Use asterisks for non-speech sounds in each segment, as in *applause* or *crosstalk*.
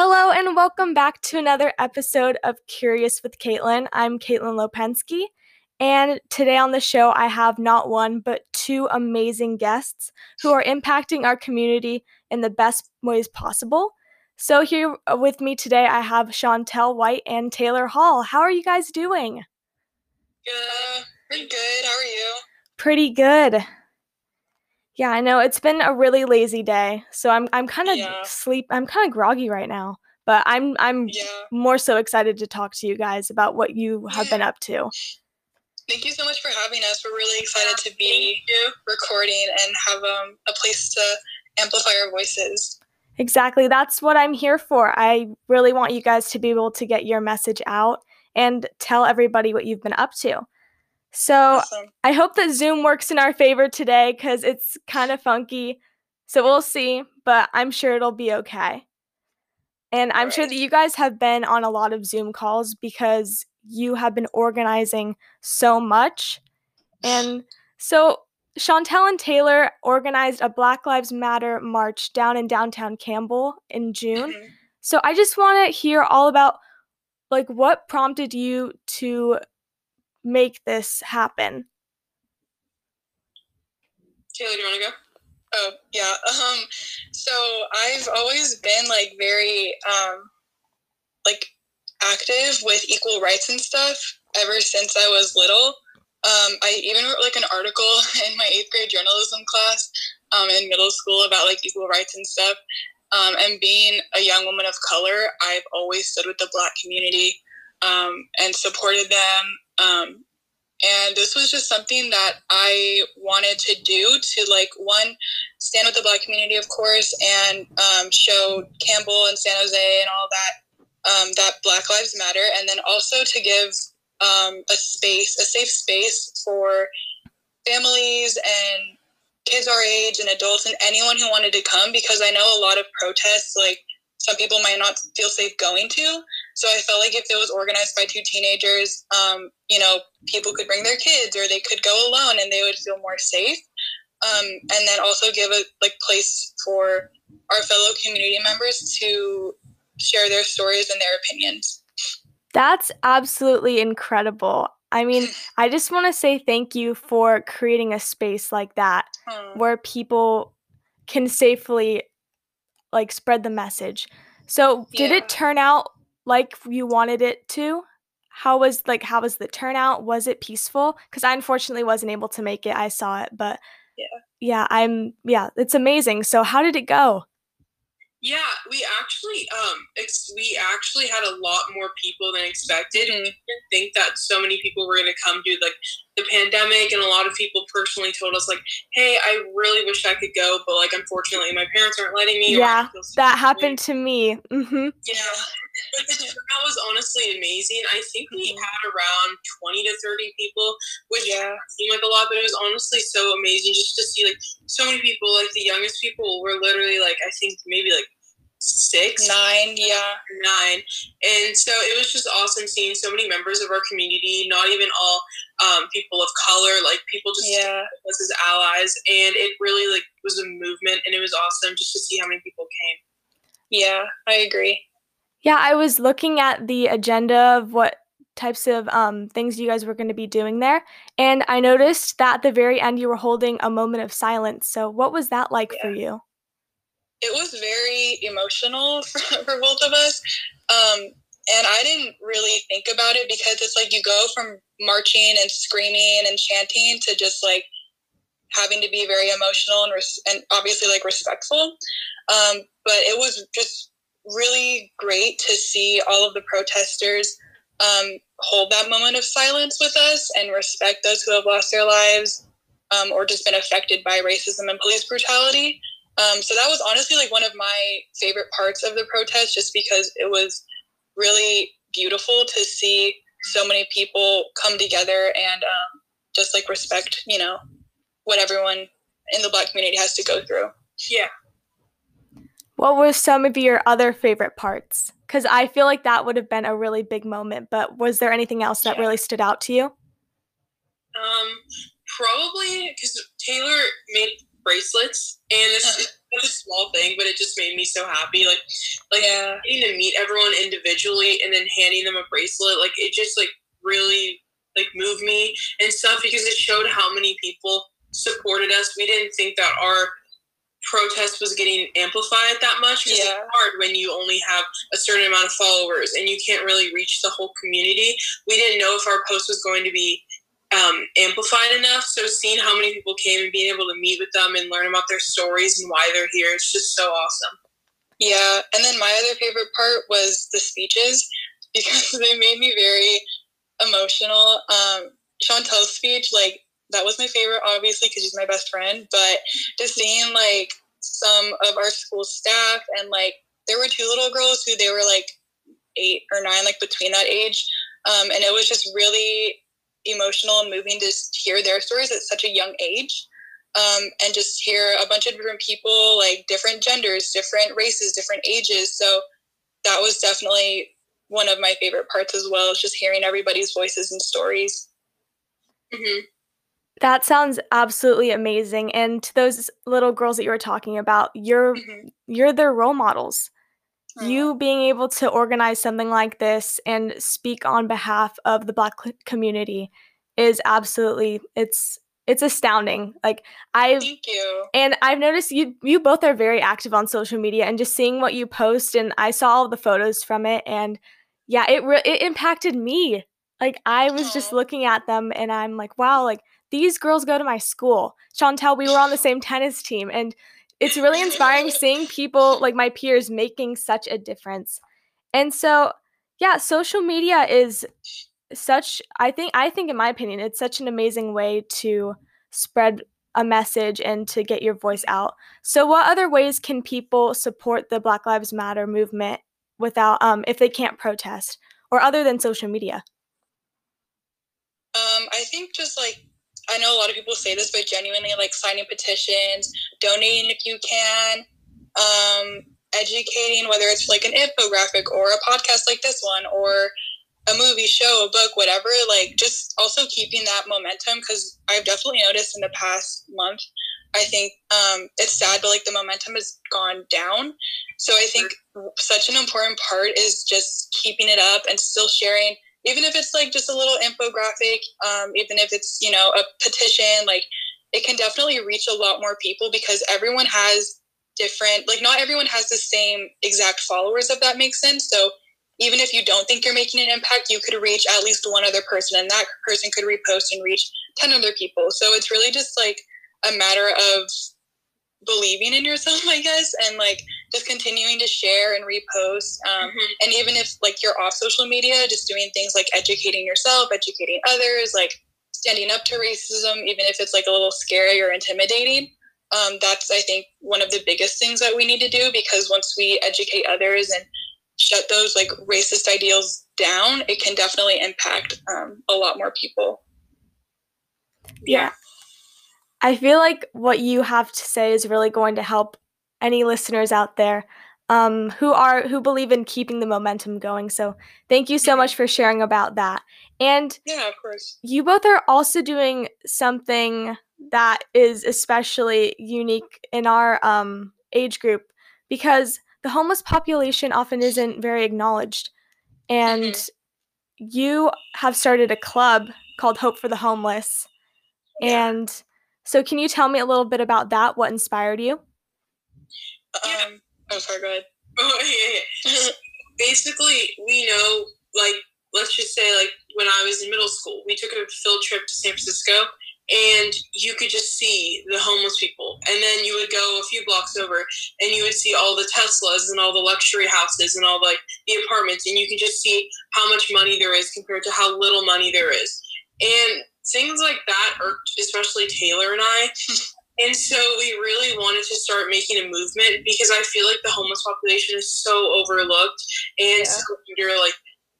Hello and welcome back to another episode of Curious with Caitlin. I'm Caitlin Lopensky, and today on the show I have not one but two amazing guests who are impacting our community in the best ways possible. So here with me today I have Chantel White and Taylor Hall. How are you guys doing? Good. Pretty good. How are you? Pretty good. Yeah, I know it's been a really lazy day, so I'm I'm kind of Yeah. sleep. I'm kind of groggy right now, but I'm I'm Yeah. more so excited to talk to you guys about what you have been up to. Thank you so much for having us. We're really excited to be recording and have um, a place to amplify our voices. Exactly, that's what I'm here for. I really want you guys to be able to get your message out and tell everybody what you've been up to. So Awesome. I hope that Zoom works in our favor today because it's kind of funky. So we'll see, but I'm sure it'll be okay. And I'm sure that you guys have been on a lot of Zoom calls because you have been organizing so much. *sighs* And so Chantel and Taylor organized a Black Lives Matter march down in downtown Campbell in June. Mhm. So I just want to hear all about like what prompted you to make this happen. Taylor, do you want to go? Oh, yeah. Um, so I've always been like very um, like active with equal rights and stuff ever since I was little. Um, I even wrote like an article *laughs* in my eighth grade journalism class um, in middle school about like equal rights and stuff. Um, and being a young woman of color, I've always stood with the Black community um, and supported them. Um, and this was just something that I wanted to do to like one stand with the Black community, of course, and um, show Campbell and San Jose and all that um, that Black Lives Matter, and then also to give um, a space, a safe space for families and kids our age and adults and anyone who wanted to come because I know a lot of protests like some people might not feel safe going to. So I felt like if it was organized by two teenagers, um, you know, people could bring their kids or they could go alone and they would feel more safe. Um, and then also give a like place for our fellow community members to share their stories and their opinions. That's absolutely incredible. I mean, *laughs* I just want to say thank you for creating a space like that where people can safely like spread the message. So, did Yeah. it turn out like you wanted it to? How was like how was the turnout? Was it peaceful? Cuz I unfortunately wasn't able to make it. I saw it, but Yeah. Yeah, I'm yeah, it's amazing. So, how did it go? Yeah, we actually um ex- we actually had a lot more people than expected. Mhm. We didn't think that so many people were going to come due like the pandemic, and a lot of people personally told us like, "Hey, I really wish I could go, but like unfortunately my parents aren't letting me." Yeah, That happened to me. Mhm. Yeah, but the turnout was honestly amazing. I think we Mhm. had around twenty to thirty people, which Yeah. seemed like a lot, but it was honestly so amazing just to see like so many people. Like the youngest people were literally like I think maybe like six, Nine, yeah. nine, and so it was just awesome seeing so many members of our community. Not even all um, people of color, like people just Yeah. us as allies, and it really like was a movement, and it was awesome just to see how many people came. Yeah, I agree. Yeah, I was looking at the agenda of what types of um, things you guys were going to be doing there, and I noticed that at the very end you were holding a moment of silence. So, what was that like for you? it was very emotional *laughs* for, for both of us. Um, and I didn't really think about it because it's like you go from marching and screaming and chanting to just like having to be very emotional and, res- and obviously like respectful. Um, but it was just really great to see all of the protesters um, hold that moment of silence with us and respect those who have lost their lives um, or just been affected by racism and police brutality. Um, so that was honestly like one of my favorite parts of the protest, just because it was really beautiful to see so many people come together and um, just like respect, you know, what everyone in the Black community has to go through. Yeah. What were some of your other favorite parts? Because I feel like that would have been a really big moment, but was there anything else that Yeah. really stood out to you? Um, probably because Taylor made bracelets, and it's such a small thing, but it just made me so happy. Like, like Yeah. getting to meet everyone individually and then handing them a bracelet, like it just like really like moved me and stuff because it showed how many people supported us. We didn't think that our protest was getting amplified that much because Yeah. it's hard when you only have a certain amount of followers and you can't really reach the whole community. We didn't know if our post was going to be um, amplified enough. So seeing how many people came and being able to meet with them and learn about their stories and why they're here, it's just so awesome. Yeah, and then my other favorite part was the speeches because *laughs* they made me very emotional. Um, Chantel's speech, like that was my favorite, obviously, because she's my best friend. But just seeing like some of our school staff and like there were two little girls who they were like eight or nine, like between that age, um, and it was just really emotional and moving to hear their stories at such a young age um, and just hear a bunch of different people, like different genders, different races, different ages. So that was definitely one of my favorite parts as well, is just hearing everybody's voices and stories. hmm That sounds absolutely amazing. And to those little girls that you were talking about, you're Mhm. you're their role models. Aw. You being able to organize something like this and speak on behalf of the black community is absolutely it's it's astounding. Like I've Thank you. and I've noticed you you both are very active on social media and just seeing what you post and I saw all the photos from it and yeah, it re- it impacted me. Like I was just looking at them and I'm like, wow, like these girls go to my school. Chantel, we were on the same tennis team and it's really inspiring seeing people like my peers making such a difference. And so, yeah, social media is such I think I think in my opinion it's such an amazing way to spread a message and to get your voice out. So what other ways can people support the Black Lives Matter movement without um if they can't protest or other than social media? Um, I think just like I know a lot of people say this, but genuinely like signing petitions, donating if you can, um, educating, whether it's like an infographic or a podcast like this one or a movie, show, a book, whatever. Like just also keeping that momentum because I've definitely noticed in the past month. I think um, it's sad, but like the momentum has gone down. So I think such an important part is just keeping it up and still sharing even if it's like just a little infographic, um, even if it's you know a petition, like it can definitely reach a lot more people because everyone has different, like not everyone has the same exact followers, if that makes sense. So even if you don't think you're making an impact, you could reach at least one other person, and that person could repost and reach ten other people. So it's really just like a matter of believing in yourself, I guess, and like just continuing to share and repost. Um, Mhm. and even if like you're off social media just doing things like educating yourself educating others like standing up to racism even if it's like a little scary or intimidating um, that's i think one of the biggest things that we need to do because once we educate others and shut those like racist ideals down it can definitely impact um, a lot more people Yeah. I feel like what you have to say is really going to help any listeners out there um, who are who believe in keeping the momentum going. So thank you so much for sharing about that. And yeah of course you both are also doing something that is especially unique in our um, age group because the homeless population often isn't very acknowledged. And Mhm. you have started a club called Hope for the Homeless. Yeah. And so, can you tell me a little bit about that? What inspired you? Um, oh sorry go ahead *laughs* Oh, yeah, yeah. *laughs* Basically, we know, like, let's just say, like, when I was in middle school, we took a field trip to San Francisco, and you could just see the homeless people. And then you would go a few blocks over, and you would see all the Teslas and all the luxury houses and all like the apartments, and you can just see how much money there is compared to how little money there is. And things like that irked especially Taylor and I. *laughs* And so we really wanted to start making a movement because I feel like the homeless population is so overlooked and Yeah. so under like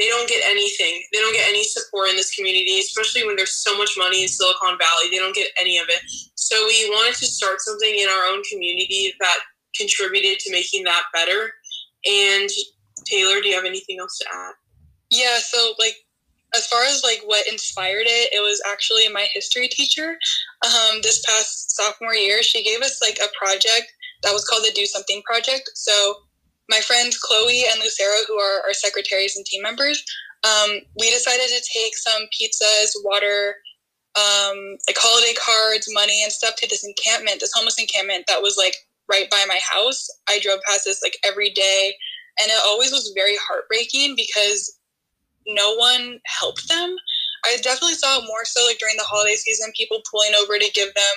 they don't get anything. They don't get any support in this community, especially when there's so much money in Silicon Valley. They don't get any of it. So we wanted to start something in our own community that contributed to making that better. And Taylor, do you have anything else to add? Yeah, so like as far as like what inspired it, it was actually my history teacher. Um, this past sophomore year, she gave us like a project that was called the Do Something Project. So my friends Chloe and Lucero, who are our secretaries and team members, um, we decided to take some pizzas, water, um, like holiday cards, money, and stuff to this encampment, this homeless encampment that was like right by my house. I drove past this like every day, and it always was very heartbreaking because no one helped them. I definitely saw it more so like during the holiday season, people pulling over to give them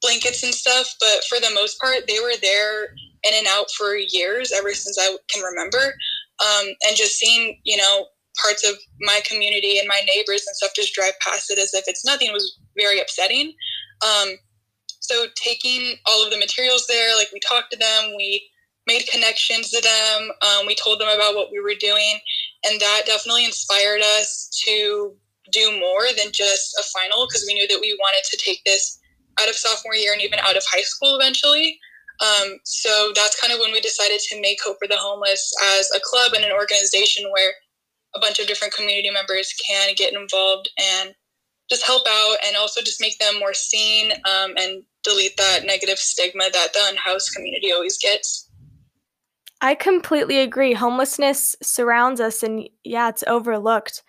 blankets and stuff. But for the most part, they were there in and out for years, ever since I can remember. Um, and just seeing, you know, parts of my community and my neighbors and stuff just drive past it as if it's nothing was very upsetting. Um, so taking all of the materials there, like we talked to them, we made connections to them, um, we told them about what we were doing, and that definitely inspired us to do more than just a final because we knew that we wanted to take this out of sophomore year and even out of high school eventually. Um, so that's kind of when we decided to make Hope for the Homeless as a club and an organization where a bunch of different community members can get involved and just help out and also just make them more seen um, and delete that negative stigma that the unhoused community always gets. I completely agree. Homelessness surrounds us, and yeah, it's overlooked.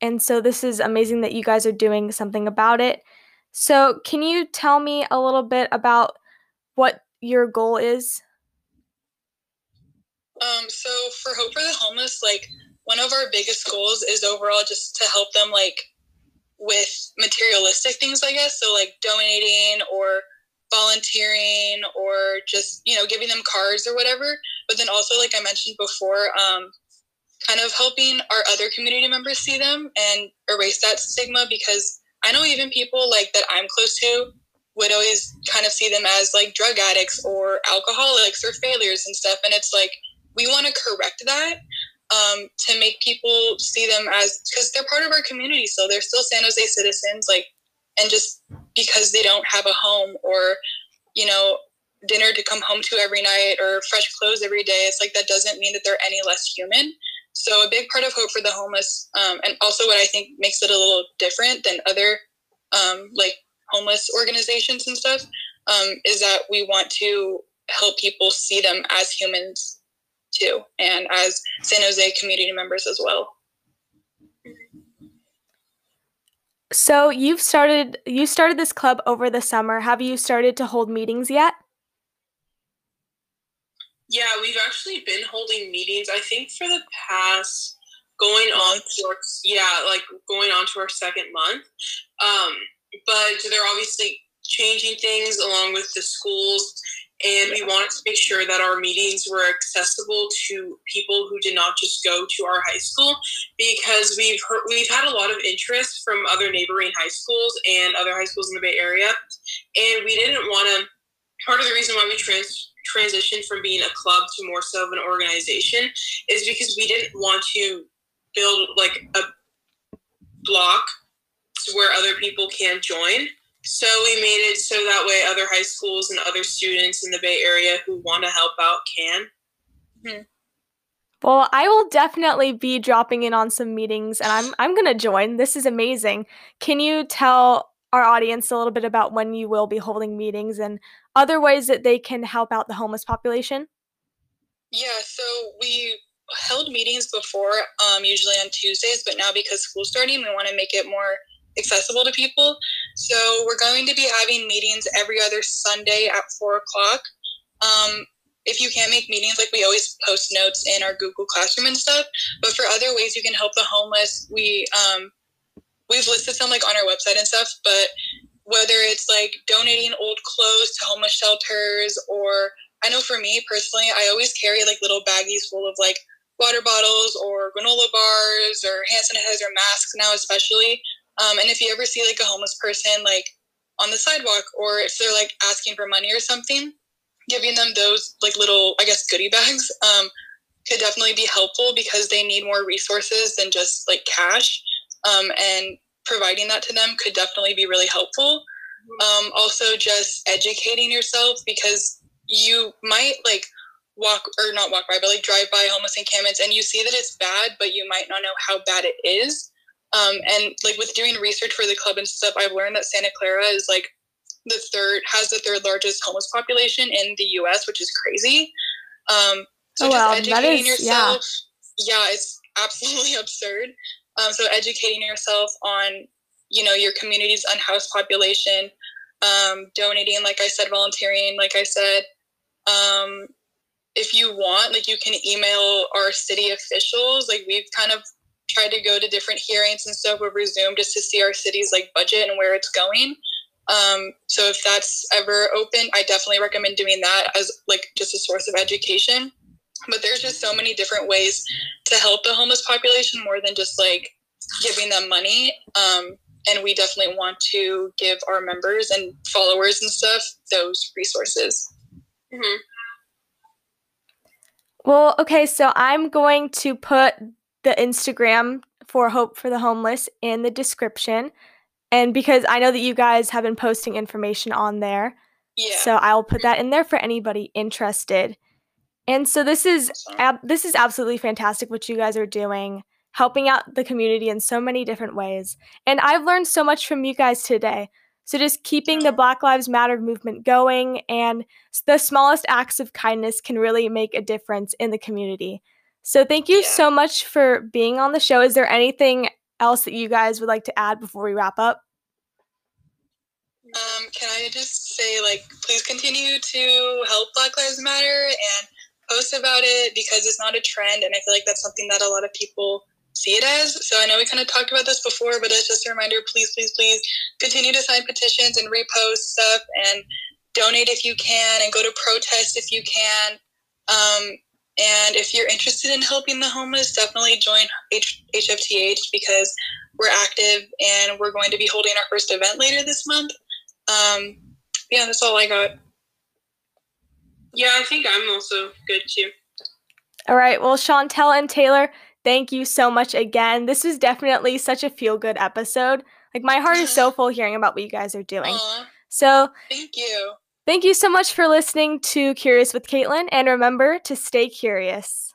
And so this is amazing that you guys are doing something about it. So, can you tell me a little bit about what your goal is? Um, so for Hope for the Homeless, like one of our biggest goals is overall just to help them like with materialistic things, I guess. So like donating or volunteering or just, you know, giving them cars or whatever. But then also, like I mentioned before, um, kind of helping our other community members see them and erase that stigma because I know even people like that I'm close to would always kind of see them as like drug addicts or alcoholics or failures and stuff. And it's like, we want to correct that um, to make people see them as, because they're part of our community. So they're still San Jose citizens. Like, and just because they don't have a home or, you know, dinner to come home to every night or fresh clothes every day, it's like that doesn't mean that they're any less human. So a big part of Hope for the Homeless, um, and also what I think makes it a little different than other um, like homeless organizations and stuff, um, is that we want to help people see them as humans too, and as San Jose community members as well. So you've started you started this club over the summer. Have you started to hold meetings yet? Yeah, we've actually been holding meetings. I think for the past going on yeah, like going on to our second month. Um, but they're obviously changing things along with the schools and we wanted to make sure that our meetings were accessible to people who did not just go to our high school because we've heard, we've had a lot of interest from other neighboring high schools and other high schools in the Bay Area and we didn't want to part of the reason why we trans transitioned from being a club to more so of an organization is because we didn't want to build like a block to where other people can join. So we made it so that way other high schools and other students in the Bay Area who want to help out can. Hmm. Well, I will definitely be dropping in on some meetings and I'm I'm going to join. This is amazing. Can you tell our audience a little bit about when you will be holding meetings and other ways that they can help out the homeless population? Yeah, so we held meetings before, um, usually on Tuesdays, but now because school's starting, we want to make it more accessible to people. So we're going to be having meetings every other Sunday at four o'clock. Um, if you can't make meetings, like we always post notes in our Google Classroom and stuff. But for other ways you can help the homeless, we um, we've listed some like on our website and stuff. But whether it's like donating old clothes to homeless shelters, or I know for me personally, I always carry like little baggies full of like water bottles or granola bars or hand sanitizer masks now, especially. Um, and if you ever see like a homeless person like on the sidewalk or if they're like asking for money or something, giving them those like little, I guess, goodie bags um, could definitely be helpful because they need more resources than just like cash. Um, and providing that to them could definitely be really helpful. Um, also, just educating yourself because you might like walk or not walk by, but like drive by homeless encampments and you see that it's bad, but you might not know how bad it is. Um, and like with doing research for the club and stuff, I've learned that Santa Clara is like the third has the third largest homeless population in the U.S., which is crazy. Um, so Oh, just wow. That educating is- yeah. yourself, yeah. it's absolutely *laughs* absurd. Um, so educating yourself on you know your community's unhoused population, um, donating, like I said, volunteering, like I said. Um, if you want, like you can email our city officials. Like we've kind of tried to go to different hearings and stuff over Zoom just to see our city's like budget and where it's going. Um, so if that's ever open, I definitely recommend doing that as like just a source of education. But there's just so many different ways to help the homeless population more than just like giving them money. Um, and we definitely want to give our members and followers and stuff those resources. hmm Well, okay, so I'm going to put the Instagram for Hope for the Homeless in the description. And because I know that you guys have been posting information on there, Yeah. so I'll put that in there for anybody interested. And so this is ab- this is absolutely fantastic what you guys are doing, helping out the community in so many different ways. And I've learned so much from you guys today. So just keeping the Black Lives Matter movement going and the smallest acts of kindness can really make a difference in the community. So thank you Yeah. so much for being on the show. Is there anything else that you guys would like to add before we wrap up? Um, can I just say, like, please continue to help Black Lives Matter and post about it because it's not a trend, and I feel like that's something that a lot of people see it as. So I know we kind of talked about this before, but it's just a reminder. Please, please, please continue to sign petitions and repost stuff and donate if you can, and go to protest if you can. Um, and if you're interested in helping the homeless, definitely join H- HFTH because we're active and we're going to be holding our first event later this month. Um, yeah, that's all I got. Yeah, I think I'm also good too. All right. Well, Chantel and Taylor, thank you so much again. This was definitely such a feel good episode. Like, my heart is so full hearing about what you guys are doing. Aw, So, thank you. Thank you so much for listening to Curious with Caitlin. And remember to stay curious.